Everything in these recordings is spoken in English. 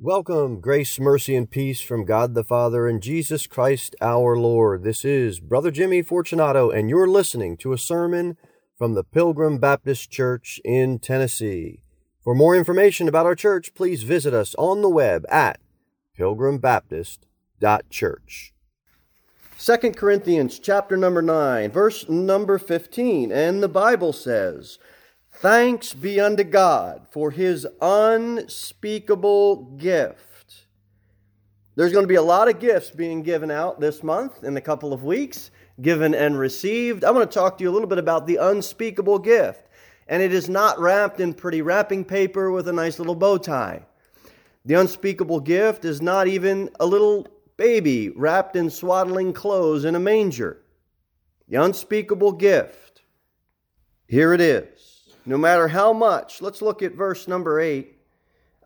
Welcome, grace, mercy, and peace from God the Father and Jesus Christ our Lord. This is Brother Jimmy Fortunato, and you're listening to a sermon from the Pilgrim Baptist Church in Tennessee. For more information about our church, please visit us on the web at pilgrimbaptist.church. 2 Corinthians chapter number 9, verse number 15, and the Bible says, Thanks be unto God for his unspeakable gift. There's going to be a lot of gifts being given out this month in a couple of weeks, given and received. I want to talk to you a little bit about the unspeakable gift. And it is not wrapped in pretty wrapping paper with a nice little bow tie. The unspeakable gift is not even a little baby wrapped in swaddling clothes in a manger. The unspeakable gift. Here it is no matter how much. Let's look at verse number 8.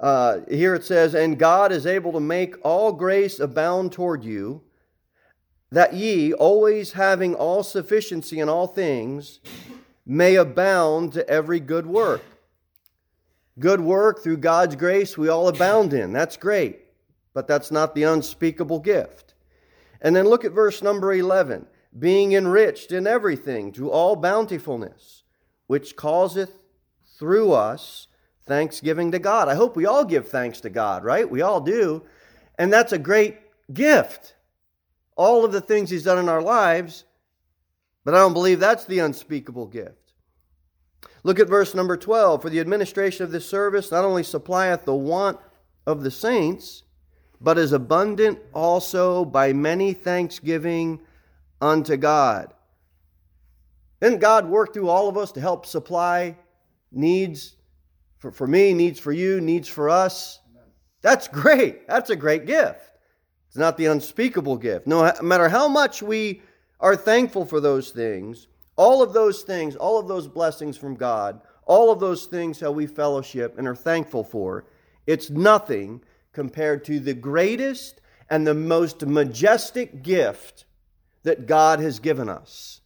Uh, here it says, And God is able to make all grace abound toward you, that ye, always having all sufficiency in all things, may abound to every good work. Good work through God's grace we all abound in. That's great, but that's not the unspeakable gift. And then look at verse number 11 being enriched in everything to all bountifulness which causeth through us thanksgiving to God. I hope we all give thanks to God, right? We all do. And that's a great gift. All of the things He's done in our lives, but I don't believe that's the unspeakable gift. Look at verse number 12. For the administration of this service not only supplieth the want of the saints, but is abundant also by many thanksgiving unto God. Then God worked through all of us to help supply needs for, for me, needs for you, needs for us. That's great. That's a great gift. It's not the unspeakable gift. No matter how much we are thankful for those things, all of those things, all of those blessings from God, all of those things how we fellowship and are thankful for, it's nothing compared to the greatest and the most majestic gift that God has given us.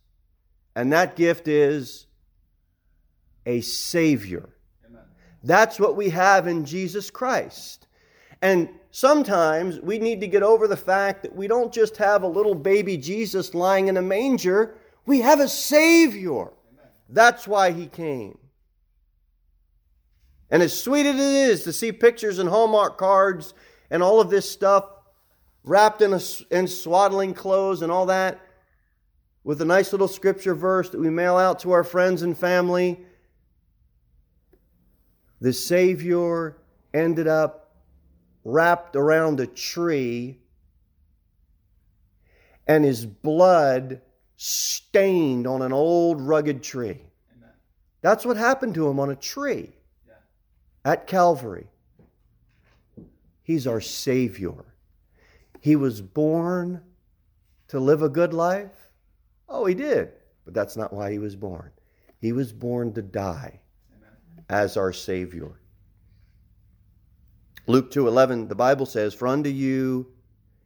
And that gift is a Savior. Amen. That's what we have in Jesus Christ. And sometimes we need to get over the fact that we don't just have a little baby Jesus lying in a manger, we have a Savior. Amen. That's why He came. And as sweet as it is to see pictures and Hallmark cards and all of this stuff wrapped in, a, in swaddling clothes and all that, with a nice little scripture verse that we mail out to our friends and family. The Savior ended up wrapped around a tree and his blood stained on an old rugged tree. Amen. That's what happened to him on a tree yeah. at Calvary. He's our Savior. He was born to live a good life. Oh, he did. But that's not why he was born. He was born to die as our Savior. Luke 2:11 the Bible says for unto you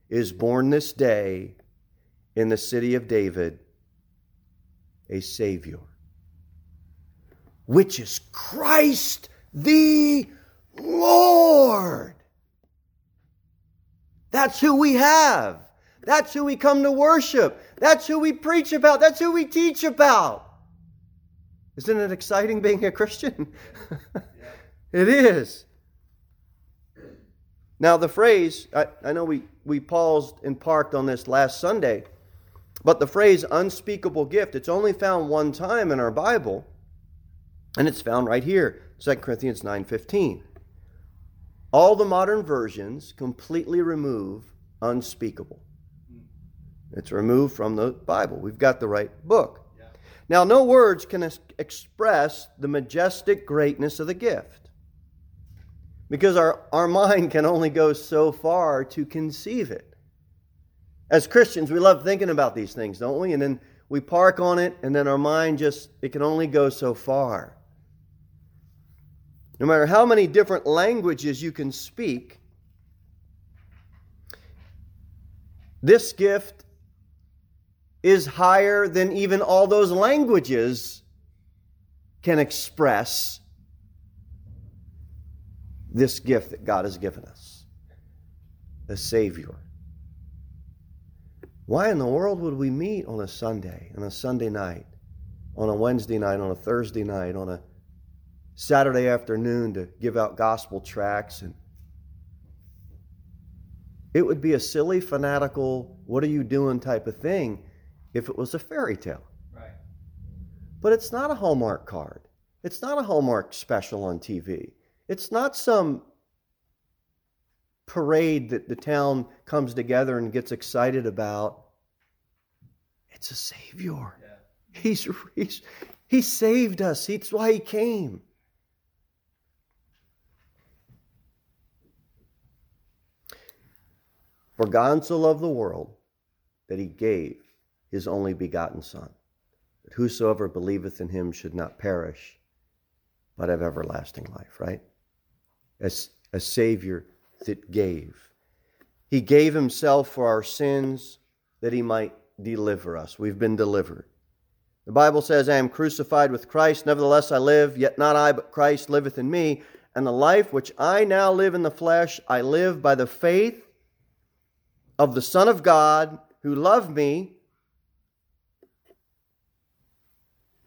is born this day in the city of David a savior which is Christ the Lord. That's who we have. That's who we come to worship. That's who we preach about. That's who we teach about. Isn't it exciting being a Christian? it is. Now, the phrase, I, I, know we, we paused and parked on this last Sunday, but the phrase unspeakable gift, it's only found one time in our Bible, and it's found right here, 2 Corinthians 9.15. All the modern versions completely remove unspeakable. It's removed from the Bible. We've got the right book. Yeah. Now, no words can es- express the majestic greatness of the gift because our, our mind can only go so far to conceive it. As Christians, we love thinking about these things, don't we? And then we park on it, and then our mind just, it can only go so far. No matter how many different languages you can speak, this gift is higher than even all those languages can express this gift that God has given us. a Savior. Why in the world would we meet on a Sunday, on a Sunday night, on a Wednesday night, on a Thursday night, on a Saturday afternoon to give out gospel tracts and it would be a silly, fanatical, what are you doing type of thing if it was a fairy tale. Right. But it's not a Hallmark card. It's not a Hallmark special on TV. It's not some parade that the town comes together and gets excited about. It's a Savior. Yeah. He's, he's, he saved us. That's why he came. For God so loved the world that he gave his only begotten Son, that whosoever believeth in him should not perish, but have everlasting life, right? As a Savior that gave. He gave himself for our sins that he might deliver us. We've been delivered. The Bible says, I am crucified with Christ, nevertheless I live, yet not I, but Christ liveth in me. And the life which I now live in the flesh, I live by the faith of the Son of God who loved me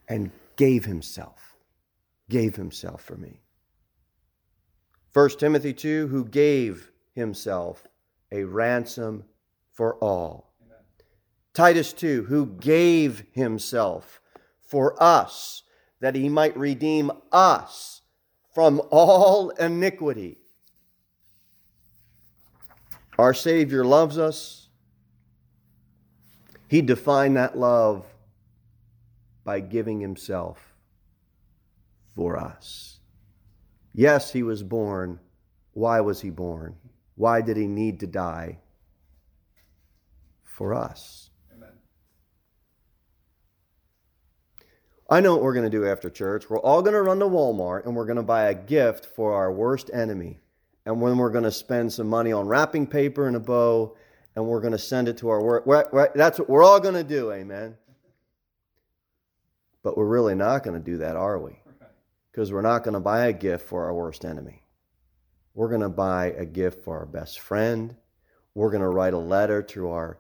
and gave himself, gave himself for me. 1 Timothy 2, who gave himself a ransom for all. Amen. Titus 2, who gave himself for us that he might redeem us from all iniquity. Our Savior loves us. He defined that love by giving Himself for us. Yes, He was born. Why was He born? Why did He need to die? For us. Amen. I know what we're going to do after church. We're all going to run to Walmart and we're going to buy a gift for our worst enemy and when we're going to spend some money on wrapping paper and a bow, and we're going to send it to our work. That's what we're all going to do, amen. But we're really not going to do that, are we? Because we're not going to buy a gift for our worst enemy. We're going to buy a gift for our best friend. We're going to write a letter to our.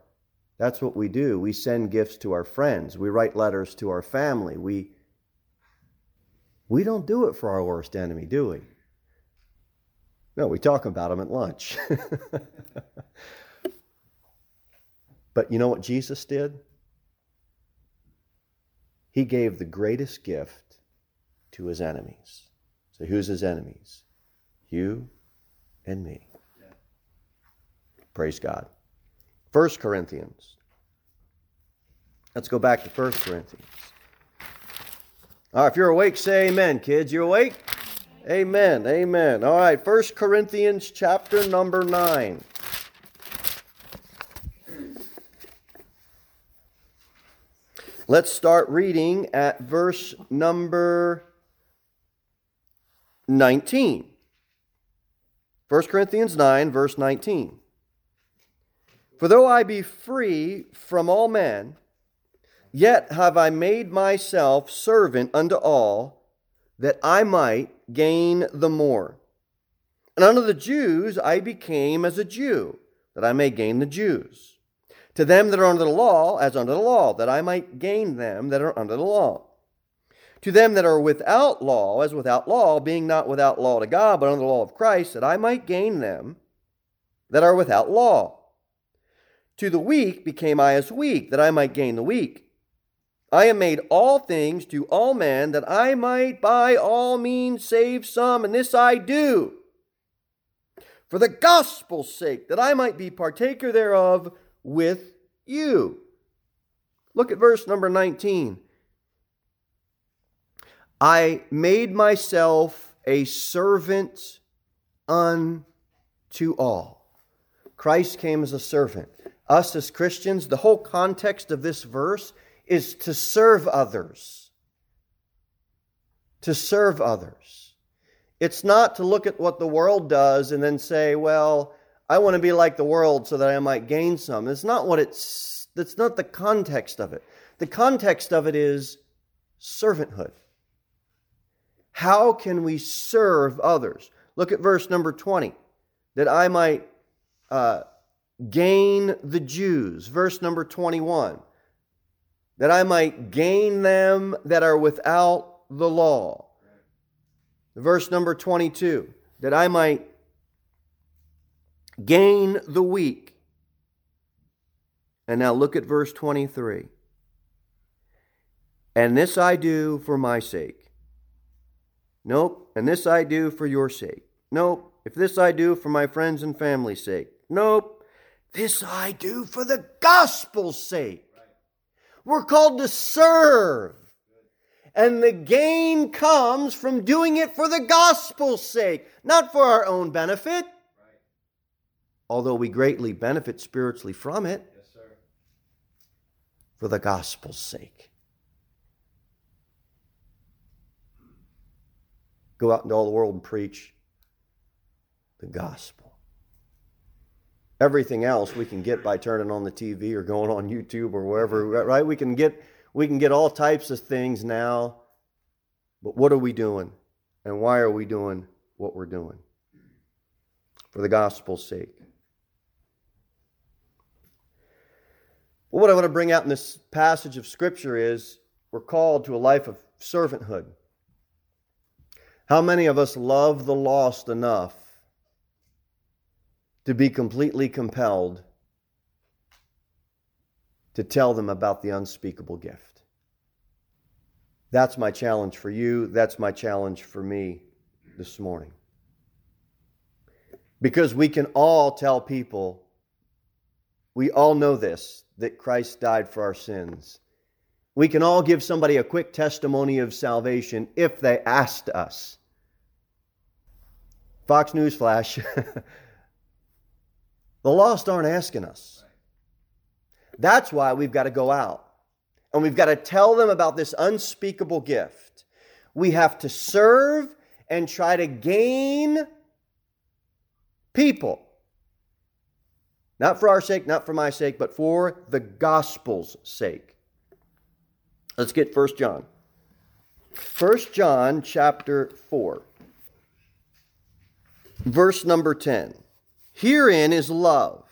That's what we do. We send gifts to our friends. We write letters to our family. We we don't do it for our worst enemy, do we? No, we talk about them at lunch. but you know what Jesus did? He gave the greatest gift to his enemies. So, who's his enemies? You and me. Praise God. First Corinthians. Let's go back to First Corinthians. All right, if you're awake, say amen, kids. You awake? Amen. Amen. All right, First Corinthians chapter number 9. Let's start reading at verse number 19. 1 Corinthians 9, verse 19. For though I be free from all men, yet have I made myself servant unto all, that I might gain the more. And unto the Jews I became as a Jew, that I may gain the Jews. To them that are under the law, as under the law, that I might gain them that are under the law. To them that are without law, as without law, being not without law to God, but under the law of Christ, that I might gain them that are without law. To the weak became I as weak, that I might gain the weak. I am made all things to all men that I might by all means save some, and this I do for the gospel's sake, that I might be partaker thereof with you. Look at verse number 19. I made myself a servant unto all. Christ came as a servant. Us as Christians, the whole context of this verse is to serve others. To serve others. It's not to look at what the world does and then say, well, I want to be like the world so that I might gain some. It's not what it's, that's not the context of it. The context of it is servanthood. How can we serve others? Look at verse number 20. That I might uh, gain the Jews. Verse number 21 that I might gain them that are without the law. Verse number 22 that I might gain the weak. And now look at verse 23. And this I do for my sake. Nope. And this I do for your sake. Nope. If this I do for my friends and family's sake. Nope. This I do for the gospel's sake. We're called to serve. And the gain comes from doing it for the gospel's sake, not for our own benefit. Although we greatly benefit spiritually from it. Yes, for the gospel's sake. Go out into all the world and preach the gospel. Everything else we can get by turning on the TV or going on YouTube or wherever, right? We can get we can get all types of things now. But what are we doing? And why are we doing what we're doing? For the gospel's sake. Well, what I want to bring out in this passage of Scripture is we're called to a life of servanthood. How many of us love the lost enough to be completely compelled to tell them about the unspeakable gift? That's my challenge for you. That's my challenge for me this morning. Because we can all tell people, we all know this, that Christ died for our sins. We can all give somebody a quick testimony of salvation if they asked us. Fox News flash. the lost aren't asking us. That's why we've got to go out and we've got to tell them about this unspeakable gift. We have to serve and try to gain people not for our sake, not for my sake, but for the gospel's sake. Let's get 1 John. 1 John chapter 4. Verse number 10. Herein is love.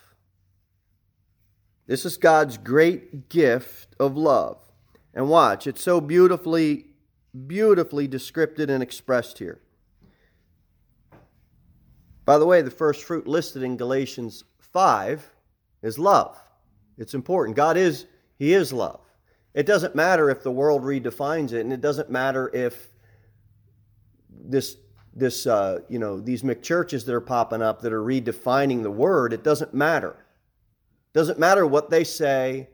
This is God's great gift of love. And watch, it's so beautifully, beautifully described and expressed here. By the way, the first fruit listed in Galatians 5 is love. It's important. God is, He is love. It doesn't matter if the world redefines it, and it doesn't matter if this this uh, you know these McChurches that are popping up that are redefining the word. It doesn't matter. It doesn't matter what they say.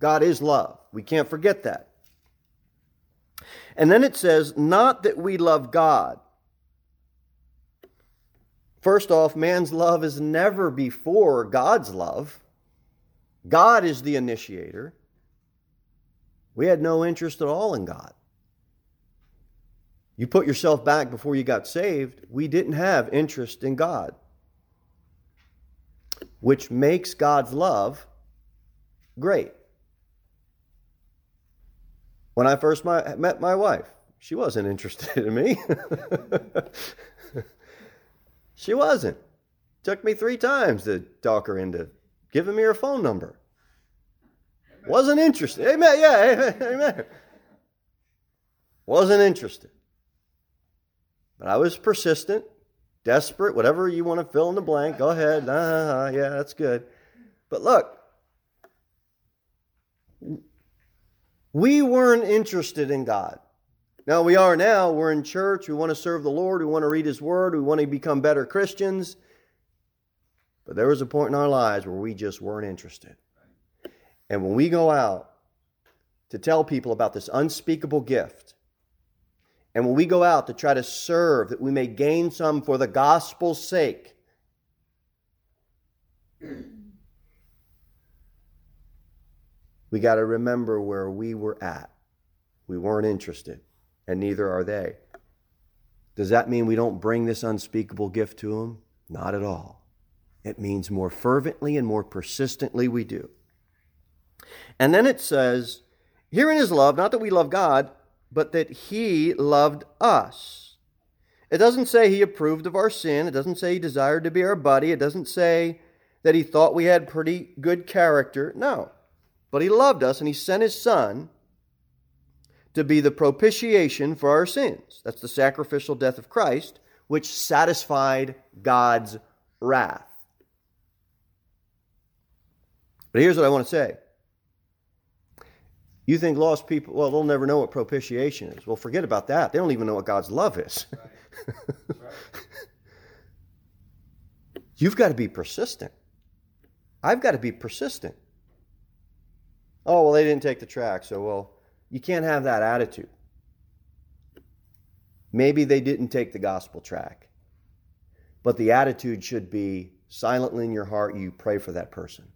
God is love. We can't forget that. And then it says, not that we love God, First off, man's love is never before God's love. God is the initiator. We had no interest at all in God. You put yourself back before you got saved, we didn't have interest in God, which makes God's love great. When I first met my wife, she wasn't interested in me. She wasn't. Took me three times to talk her into giving me her phone number. Amen. Wasn't interested. Amen. Yeah, amen. amen. Wasn't interested. But I was persistent, desperate, whatever you want to fill in the blank. Go ahead. Uh, yeah, that's good. But look, we weren't interested in God. Now we are now. We're in church. We want to serve the Lord. We want to read His Word. We want to become better Christians. But there was a point in our lives where we just weren't interested. And when we go out to tell people about this unspeakable gift, and when we go out to try to serve that we may gain some for the gospel's sake, we got to remember where we were at. We weren't interested and neither are they. Does that mean we don't bring this unspeakable gift to them? Not at all. It means more fervently and more persistently we do. And then it says, Herein is love, not that we love God, but that He loved us. It doesn't say He approved of our sin. It doesn't say He desired to be our buddy. It doesn't say that he thought we had pretty good character. No. But he loved us and he sent his son to be the propitiation for our sins. That's the sacrificial death of Christ, which satisfied God's wrath. But here's what I want to say. You think lost people, well, they'll never know what propitiation is. Well, forget about that. They don't even know what God's love is. Right. Right. You've got to be persistent. I've got to be persistent. Oh, well, they didn't take the track, so, well, you can't have that attitude. Maybe they didn't take the gospel track, but the attitude should be silently in your heart, you pray for that person.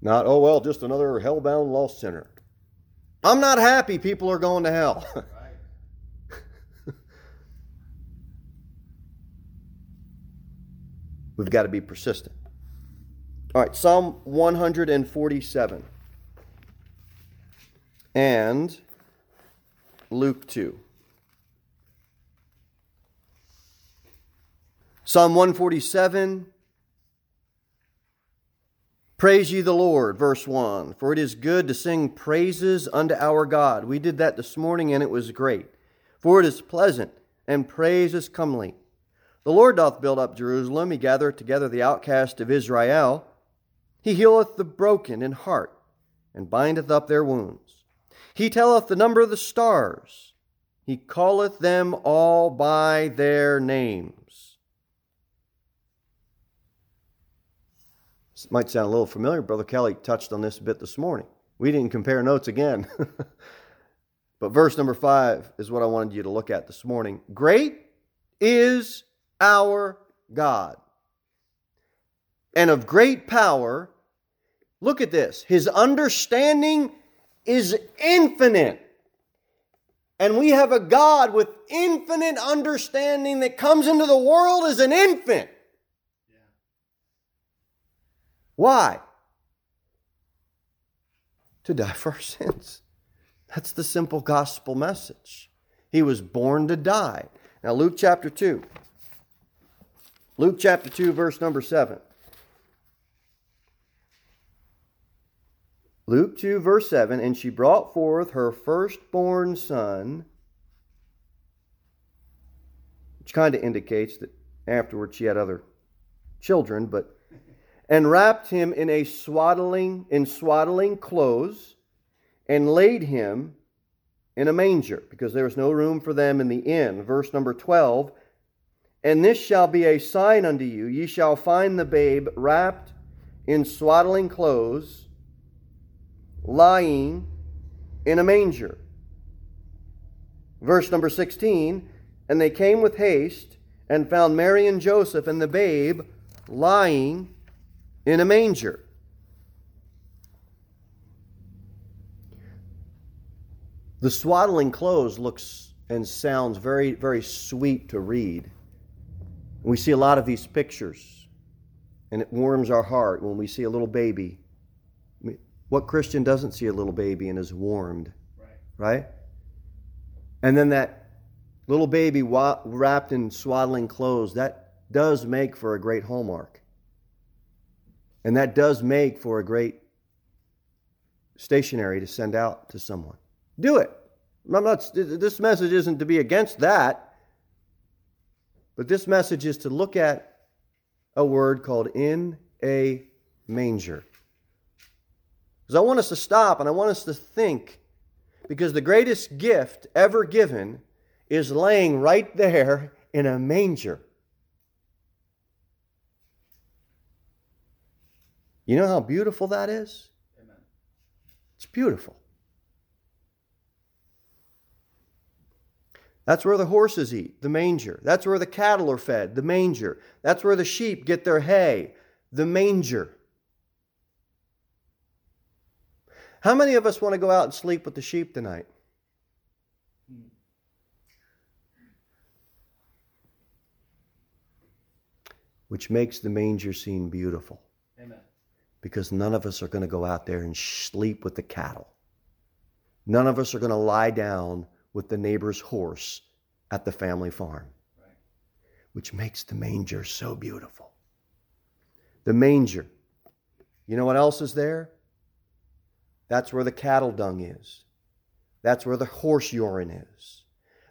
Not, oh, well, just another hell-bound lost sinner. I'm not happy people are going to hell. We've got to be persistent. All right, Psalm 147 and Luke 2. Psalm 147 Praise ye the Lord, verse 1. For it is good to sing praises unto our God. We did that this morning and it was great. For it is pleasant and praise is comely. The Lord doth build up Jerusalem. He gathereth together the outcast of Israel. He healeth the broken in heart and bindeth up their wounds. He telleth the number of the stars. He calleth them all by their names. This might sound a little familiar. Brother Kelly touched on this a bit this morning. We didn't compare notes again. but verse number five is what I wanted you to look at this morning. Great is our God, and of great power. Look at this. His understanding is infinite. And we have a God with infinite understanding that comes into the world as an infant. Why? To die for our sins. That's the simple gospel message. He was born to die. Now, Luke chapter 2. Luke chapter 2, verse number 7. Luke 2, verse 7 And she brought forth her firstborn son, which kind of indicates that afterwards she had other children, but and wrapped him in a swaddling in swaddling clothes and laid him in a manger because there was no room for them in the inn. Verse number 12 and this shall be a sign unto you. Ye shall find the babe wrapped in swaddling clothes lying in a manger verse number 16 and they came with haste and found Mary and Joseph and the babe lying in a manger. The swaddling clothes looks and sounds very, very sweet to read. We see a lot of these pictures, and it warms our heart when we see a little baby. What Christian doesn't see a little baby and is warmed? Right. right? And then that little baby wrapped in swaddling clothes, that does make for a great hallmark. And that does make for a great stationery to send out to someone. Do it. I'm not, this message isn't to be against that, but this message is to look at a word called in a manger. Because I want us to stop and I want us to think, because the greatest gift ever given is laying right there in a manger. You know how beautiful that is? Amen. It's beautiful. That's where the horses eat, the manger. That's where the cattle are fed, the manger. That's where the sheep get their hay, the manger. How many of us want to go out and sleep with the sheep tonight? Which makes the manger scene beautiful Amen. because none of us are going to go out there and sleep with the cattle. None of us are going to lie down with the neighbor's horse at the family farm, right. which makes the manger so beautiful. The manger. You know what else is there? That's where the cattle dung is. That's where the horse urine is.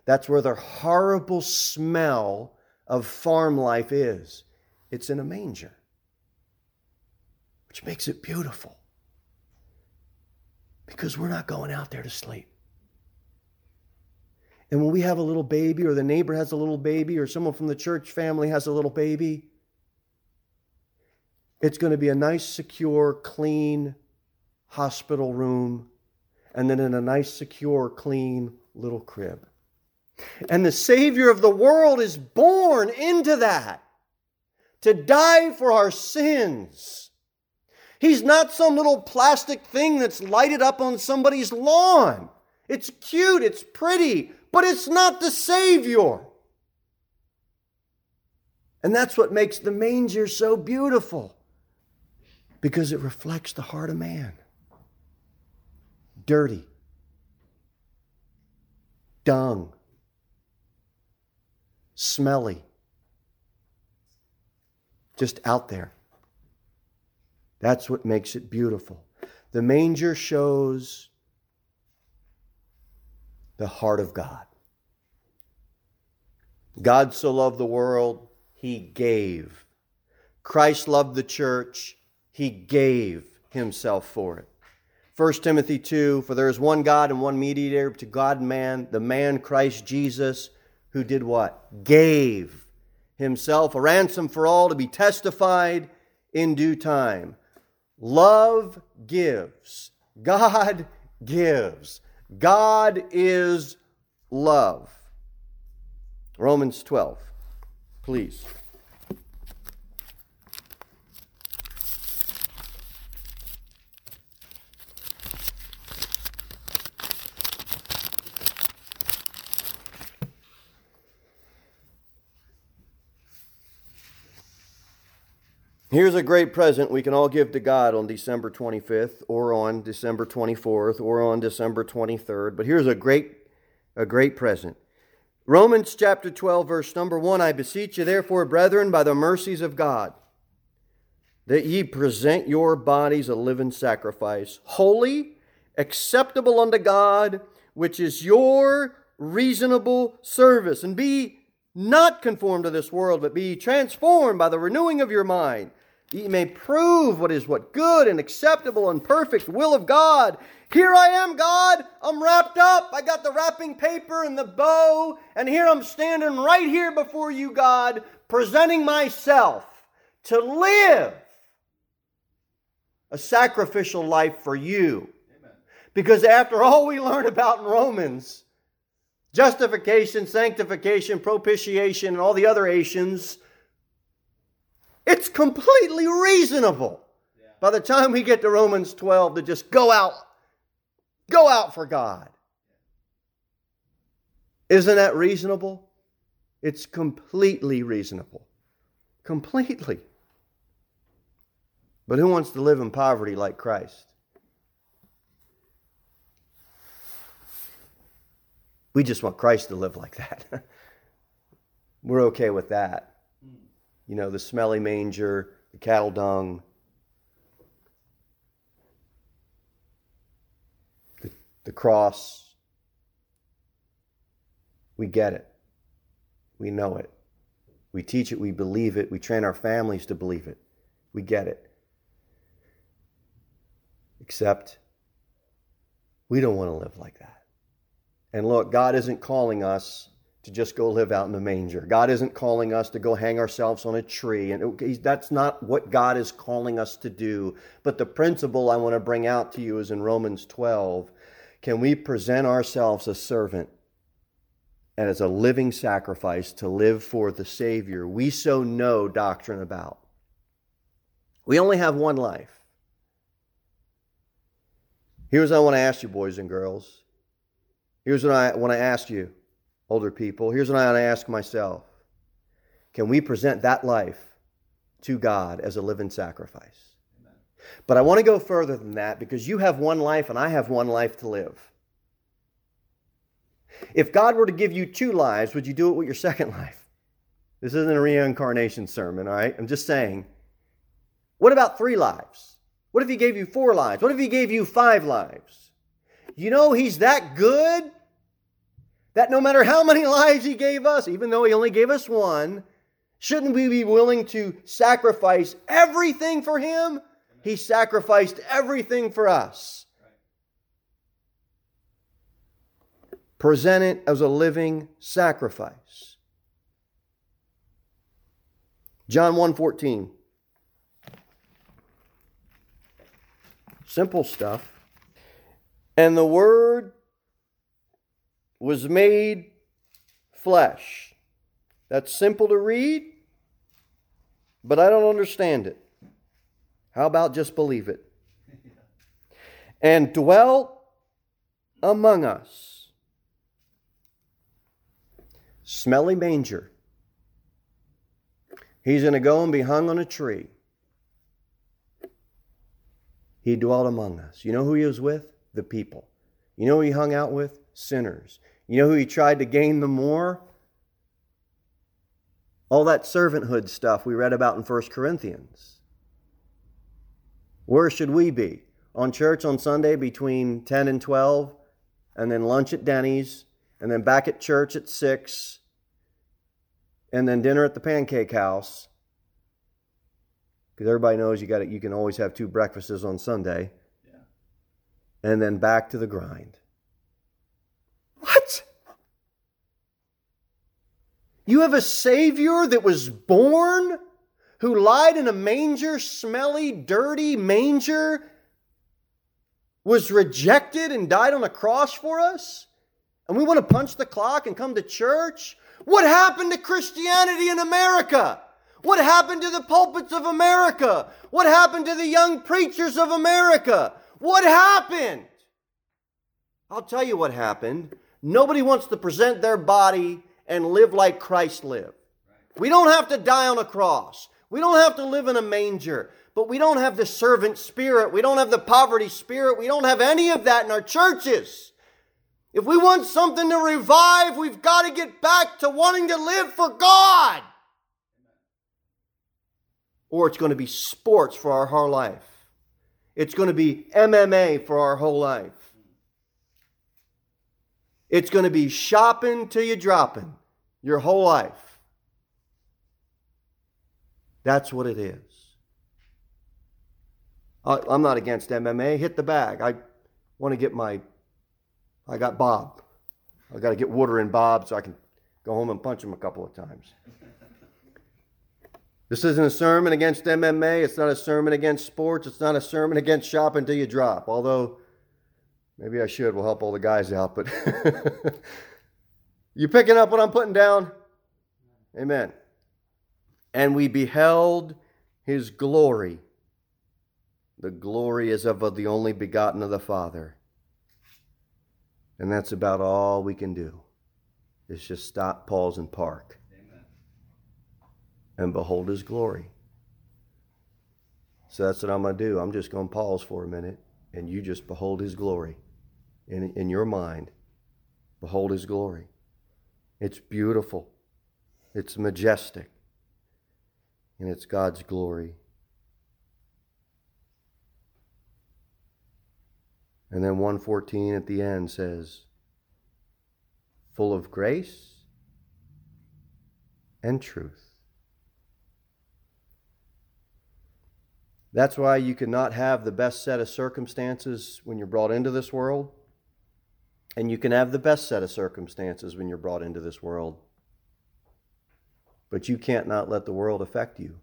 That's where the horrible smell of farm life is. It's in a manger, which makes it beautiful because we're not going out there to sleep. And when we have a little baby, or the neighbor has a little baby, or someone from the church family has a little baby, it's going to be a nice, secure, clean hospital room, and then in a nice, secure, clean little crib. And the Savior of the world is born into that to die for our sins. He's not some little plastic thing that's lighted up on somebody's lawn. It's cute, it's pretty, but it's not the Savior. And that's what makes the manger so beautiful because it reflects the heart of man. Dirty, dung, smelly, just out there. That's what makes it beautiful. The manger shows the heart of God. God so loved the world, he gave. Christ loved the church, he gave himself for it. 1 Timothy 2 For there is one God and one mediator to God and man, the man Christ Jesus who did what? Gave himself a ransom for all to be testified in due time. Love gives. God gives. God is love. Romans 12, please. Here's a great present we can all give to God on December 25th or on December 24th or on December 23rd. But here's a great a great present. Romans chapter 12 verse number 1 I beseech you therefore brethren by the mercies of God that ye present your bodies a living sacrifice holy acceptable unto God which is your reasonable service and be not conformed to this world but be transformed by the renewing of your mind Ye may prove what is what good and acceptable and perfect will of God. Here I am, God. I'm wrapped up. I got the wrapping paper and the bow, and here I'm standing right here before you, God, presenting myself to live a sacrificial life for you. Because after all we learn about in Romans, justification, sanctification, propitiation, and all the other Asians, it's completely reasonable yeah. by the time we get to Romans 12 to just go out, go out for God. Isn't that reasonable? It's completely reasonable. Completely. But who wants to live in poverty like Christ? We just want Christ to live like that. We're okay with that you know, the smelly manger, the cattle dung, the, the cross. We get it. We know it. We teach it. We believe it. We train our families to believe it. We get it. Except we don't want to live like that. And look, God isn't calling us to just go live out in the manger. God isn't calling us to go hang ourselves on a tree. And that's not what God is calling us to do. But the principle I want to bring out to you is in Romans 12. Can we present ourselves a servant and as a living sacrifice to live for the Savior we so know doctrine about? We only have one life. Here's what I want to ask you, boys and girls. Here's what I want to ask you older people, here's what I ask myself Can we present that life to God as a living sacrifice? But I want to go further than that because you have one life and I have one life to live. If God were to give you two lives, would you do it with your second life? This isn't a reincarnation sermon, all right? I'm just saying. What about three lives? What if he gave you four lives? What if he gave you five lives? You know, he's that good that no matter how many lives he gave us, even though he only gave us one, shouldn't we be willing to sacrifice everything for him? He sacrificed everything for us. Present it as a living sacrifice. John 1:14 Simple stuff. And the word was made flesh. That's simple to read, but I don't understand it. How about just believe it? And dwelt among us. Smelly manger. He's going to go and be hung on a tree. He dwelt among us. You know who he was with? The people. You know who he hung out with? Sinners. You know who he tried to gain the more? All that servanthood stuff we read about in 1 Corinthians. Where should we be? On church on Sunday between 10 and 12, and then lunch at Denny's, and then back at church at 6, and then dinner at the pancake house. Because everybody knows you got you can always have two breakfasts on Sunday. Yeah. And then back to the grind. What? You have a Savior that was born, who lied in a manger, smelly, dirty manger, was rejected and died on a cross for us? And we want to punch the clock and come to church? What happened to Christianity in America? What happened to the pulpits of America? What happened to the young preachers of America? What happened? I'll tell you what happened. Nobody wants to present their body and live like Christ lived. We don't have to die on a cross. We don't have to live in a manger. But we don't have the servant spirit. We don't have the poverty spirit. We don't have any of that in our churches. If we want something to revive, we've got to get back to wanting to live for God. Or it's going to be sports for our whole life. It's going to be MMA for our whole life. It's going to be shopping till you're dropping your whole life. That's what it is. I'm not against MMA. Hit the bag. I want to get my. I got Bob. I got to get water in Bob so I can go home and punch him a couple of times. This isn't a sermon against MMA. It's not a sermon against sports. It's not a sermon against shopping till you drop. Although Maybe I should. We'll help all the guys out. But you picking up what I'm putting down? Amen. And we beheld his glory. The glory is of the only begotten of the Father. And that's about all we can do. Is just stop, pause, and park. Amen. And behold his glory. So that's what I'm going to do. I'm just going to pause for a minute and you just behold his glory in, in your mind. Behold his glory. It's beautiful, it's majestic, and it's God's glory. And then 114 at the end says, full of grace and truth. That's why you cannot have the best set of circumstances when you're brought into this world. And you can have the best set of circumstances when you're brought into this world. But you can't not let the world affect you.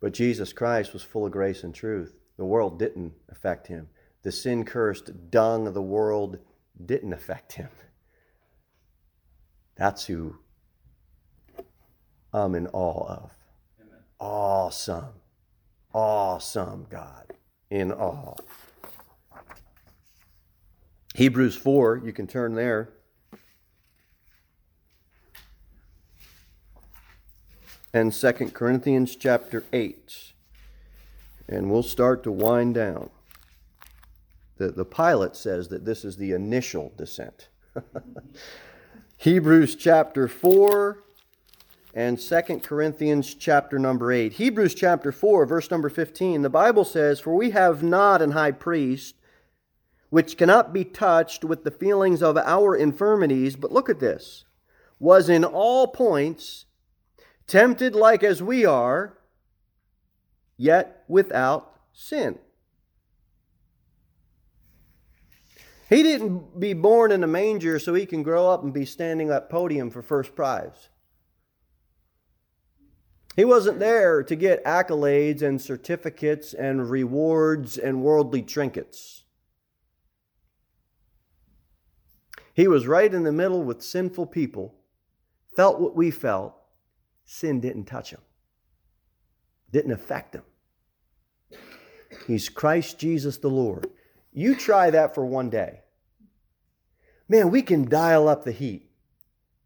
But Jesus Christ was full of grace and truth. The world didn't affect him. The sin cursed dung of the world didn't affect him. That's who I'm in awe of. Amen. Awesome. Awesome God. In awe. Hebrews 4, you can turn there. And Second Corinthians chapter 8. And we'll start to wind down. The, the pilot says that this is the initial descent. Hebrews chapter 4 and 2 Corinthians chapter number 8. Hebrews chapter 4, verse number 15. The Bible says, For we have not an high priest which cannot be touched with the feelings of our infirmities, but look at this, was in all points tempted like as we are, yet without sin. He didn't be born in a manger so he can grow up and be standing at podium for first prize. He wasn't there to get accolades and certificates and rewards and worldly trinkets. He was right in the middle with sinful people, felt what we felt. Sin didn't touch him, didn't affect him. He's Christ Jesus the Lord. You try that for one day. Man, we can dial up the heat.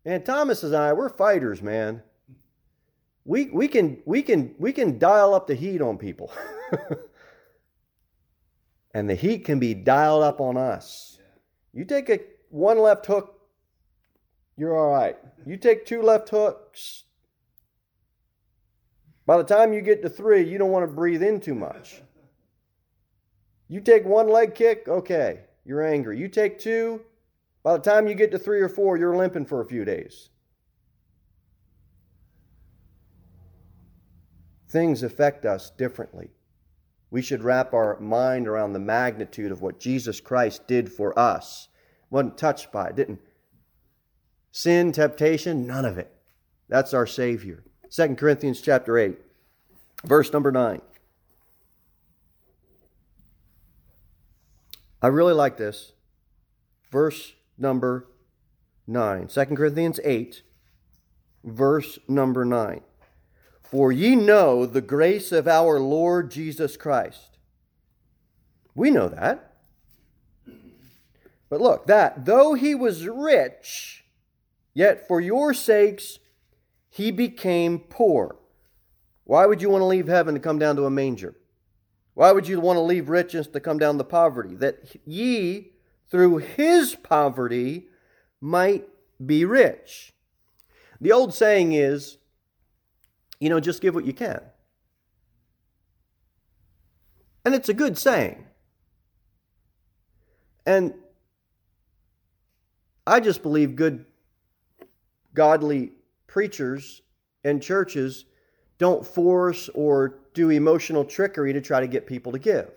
And Thomas and I, we're fighters, man we we can we can we can dial up the heat on people. and the heat can be dialed up on us. You take a one left hook, you're all right. You take two left hooks, by the time you get to three, you don't want to breathe in too much. You take one leg kick, okay, you're angry. You take two, by the time you get to three or four, you're limping for a few days. things affect us differently. We should wrap our mind around the magnitude of what Jesus Christ did for us. Wasn't touched by it, didn't. Sin, temptation, none of it. That's our Savior. 2 Corinthians chapter 8, verse number 9. I really like this. Verse number 9. 2 Corinthians 8, verse number 9. For ye know the grace of our Lord Jesus Christ. We know that. But look, that though he was rich, yet for your sakes he became poor. Why would you want to leave heaven to come down to a manger? Why would you want to leave riches to come down to poverty? That ye, through his poverty, might be rich. The old saying is, you know, just give what you can. And it's a good saying. And I just believe good, godly preachers and churches don't force or do emotional trickery to try to get people to give.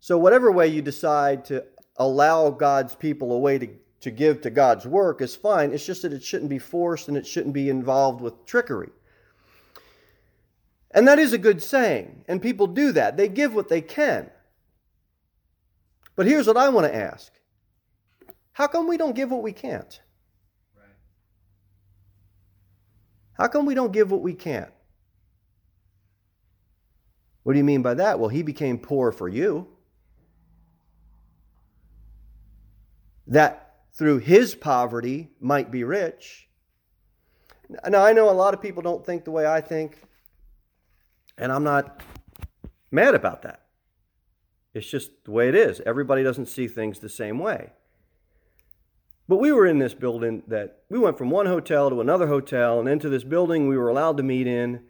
So, whatever way you decide to allow God's people a way to, to give to God's work is fine. It's just that it shouldn't be forced and it shouldn't be involved with trickery. And that is a good saying, and people do that. They give what they can. But here's what I want to ask How come we don't give what we can't? How come we don't give what we can't? What do you mean by that? Well, he became poor for you. That through his poverty might be rich. Now, I know a lot of people don't think the way I think. And I'm not mad about that. It's just the way it is. Everybody doesn't see things the same way. But we were in this building that we went from one hotel to another hotel and into this building we were allowed to meet in.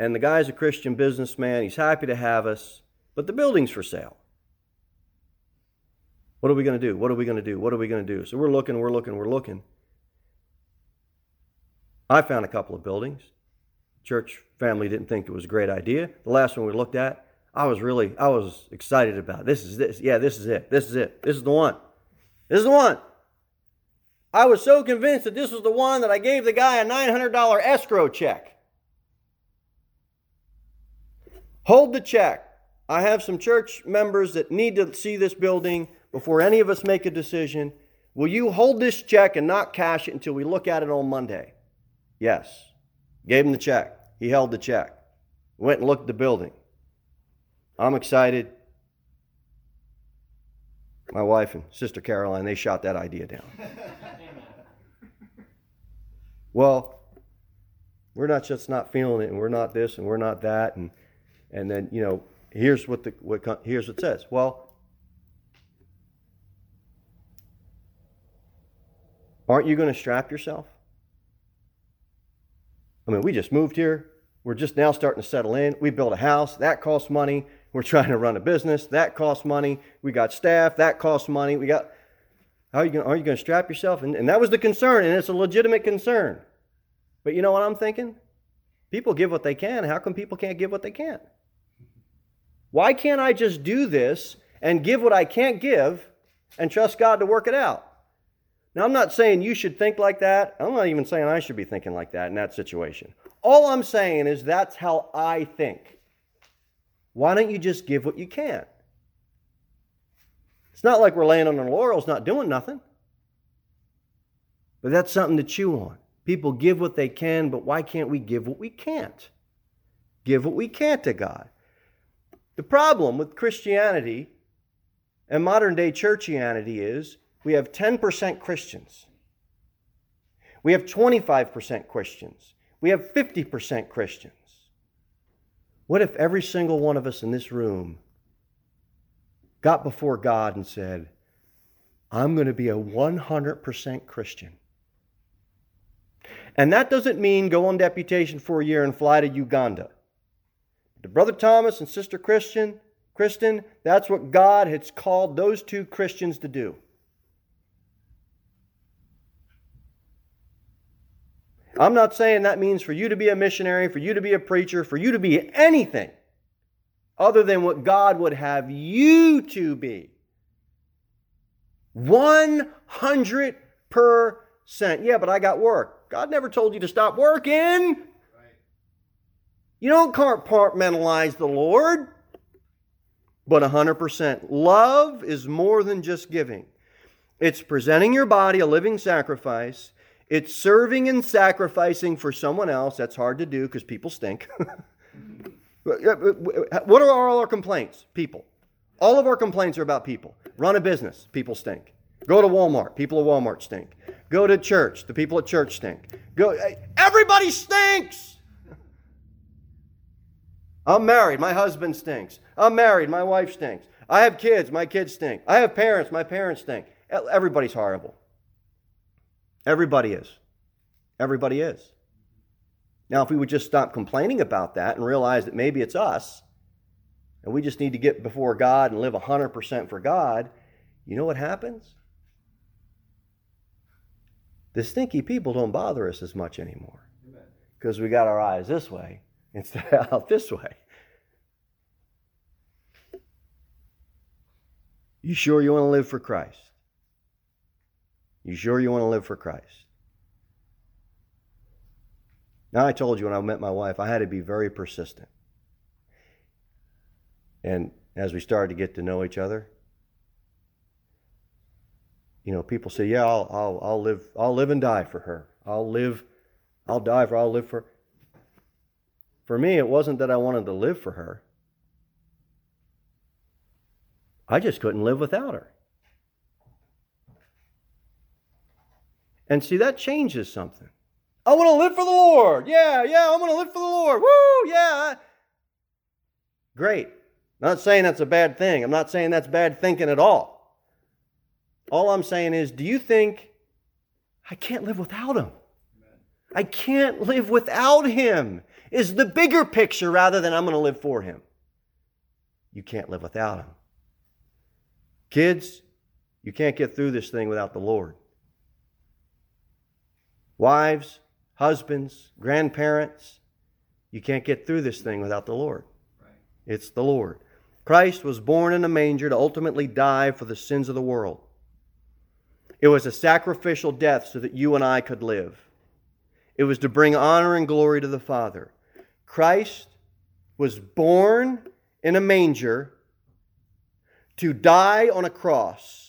And the guy's a Christian businessman. He's happy to have us. But the building's for sale. What are we going to do? What are we going to do? What are we going to do? So we're looking, we're looking, we're looking. I found a couple of buildings church family didn't think it was a great idea. The last one we looked at, I was really, I was excited about. This is this. Yeah, this is it. This is it. This is the one. This is the one. I was so convinced that this was the one that I gave the guy a $900 escrow check. Hold the check. I have some church members that need to see this building before any of us make a decision. Will you hold this check and not cash it until we look at it on Monday? Yes. Gave him the check. He held the check. Went and looked at the building. I'm excited. My wife and Sister Caroline, they shot that idea down. well, we're not just not feeling it, and we're not this, and we're not that, and and then you know, here's what the what here's what it says. Well, aren't you going to strap yourself? I mean, we just moved here. We're just now starting to settle in. We built a house. That costs money. We're trying to run a business. That costs money. We got staff. That costs money. We got. How are you going? Are you going to strap yourself? And, and that was the concern, and it's a legitimate concern. But you know what I'm thinking? People give what they can. How come people can't give what they can't? Why can't I just do this and give what I can't give and trust God to work it out? Now, I'm not saying you should think like that. I'm not even saying I should be thinking like that in that situation. All I'm saying is that's how I think. Why don't you just give what you can? It's not like we're laying on our laurels, not doing nothing. But that's something to chew on. People give what they can, but why can't we give what we can't? Give what we can't to God. The problem with Christianity and modern day churchianity is we have 10% Christians. We have 25% Christians. We have 50% Christians. What if every single one of us in this room got before God and said, I'm going to be a 100% Christian? And that doesn't mean go on deputation for a year and fly to Uganda. To Brother Thomas and Sister Christian, Kristen, that's what God has called those two Christians to do. I'm not saying that means for you to be a missionary, for you to be a preacher, for you to be anything other than what God would have you to be. 100%. Yeah, but I got work. God never told you to stop working. You don't compartmentalize the Lord. But 100%. Love is more than just giving, it's presenting your body a living sacrifice it's serving and sacrificing for someone else. That's hard to do because people stink. what are all our complaints? People. All of our complaints are about people. Run a business, people stink. Go to Walmart, people at Walmart stink. Go to church, the people at church stink. Go eh, everybody stinks. I'm married, my husband stinks. I'm married, my wife stinks. I have kids, my kids stink. I have parents, my parents stink. Everybody's horrible. Everybody is. Everybody is. Now, if we would just stop complaining about that and realize that maybe it's us, and we just need to get before God and live 100% for God, you know what happens? The stinky people don't bother us as much anymore because we got our eyes this way instead of out this way. You sure you want to live for Christ? You sure you want to live for Christ? Now, I told you when I met my wife, I had to be very persistent. And as we started to get to know each other, you know, people say, "Yeah, I'll, I'll, I'll live, I'll live and die for her. I'll live, I'll die for, I'll live for." For me, it wasn't that I wanted to live for her. I just couldn't live without her. And see, that changes something. I want to live for the Lord. Yeah, yeah, I'm going to live for the Lord. Woo, yeah. Great. not saying that's a bad thing. I'm not saying that's bad thinking at all. All I'm saying is, do you think I can't live without him? I can't live without him is the bigger picture rather than I'm going to live for him. You can't live without him. Kids, you can't get through this thing without the Lord wives, husbands, grandparents. You can't get through this thing without the Lord. Right. It's the Lord. Christ was born in a manger to ultimately die for the sins of the world. It was a sacrificial death so that you and I could live. It was to bring honor and glory to the Father. Christ was born in a manger to die on a cross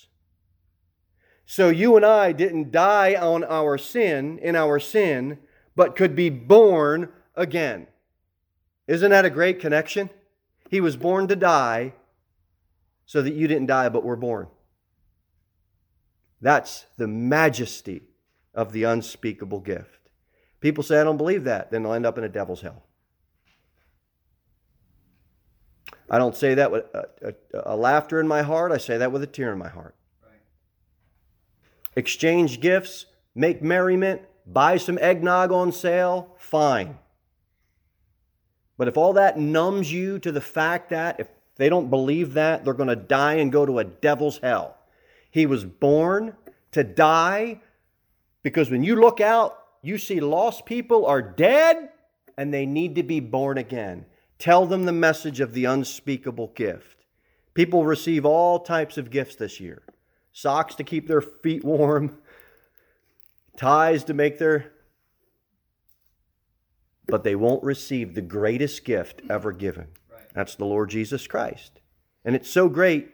so you and I didn't die on our sin, in our sin, but could be born again. Isn't that a great connection? He was born to die so that you didn't die but were born. That's the majesty of the unspeakable gift. People say, I don't believe that, then they'll end up in a devil's hell. I don't say that with a, a, a laughter in my heart, I say that with a tear in my heart exchange gifts, make merriment, buy some eggnog on sale, fine. But if all that numbs you to the fact that if they don't believe that, they're going to die and go to a devil's hell. He was born to die because when you look out, you see lost people are dead and they need to be born again. Tell them the message of the unspeakable gift. People receive all types of gifts this year socks to keep their feet warm, ties to make their. But they won't receive the greatest gift ever given. That's the Lord Jesus Christ. And it's so great,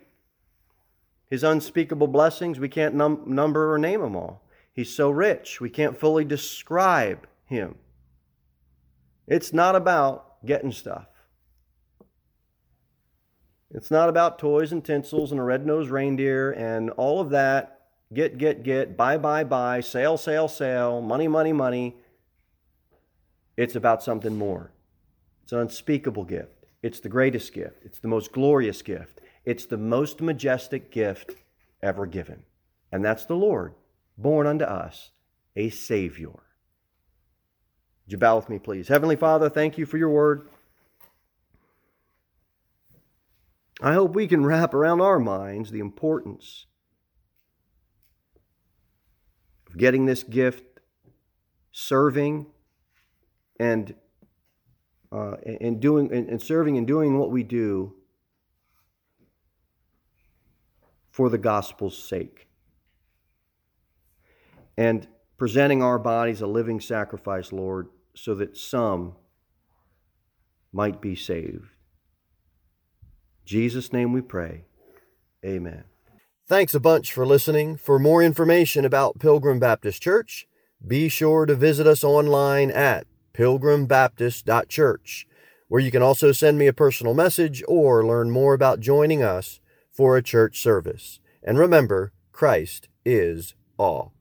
His unspeakable blessings, we can't num- number or name them all. He's so rich, we can't fully describe Him. It's not about getting stuff. It's not about toys and tinsels and a red nosed reindeer and all of that. Get, get, get, buy, buy, buy, sale, sale, sale, money, money, money. It's about something more. It's an unspeakable gift. It's the greatest gift. It's the most glorious gift. It's the most majestic gift ever given. And that's the Lord, born unto us, a Savior. Would you bow with me, please? Heavenly Father, thank you for your word. I hope we can wrap around our minds the importance of getting this gift, serving, and uh, and doing and, and serving and doing what we do for the gospel's sake, and presenting our bodies a living sacrifice, Lord, so that some might be saved. Jesus' name we pray. Amen. Thanks a bunch for listening. For more information about Pilgrim Baptist Church, be sure to visit us online at pilgrimbaptist.church, where you can also send me a personal message or learn more about joining us for a church service. And remember, Christ is all.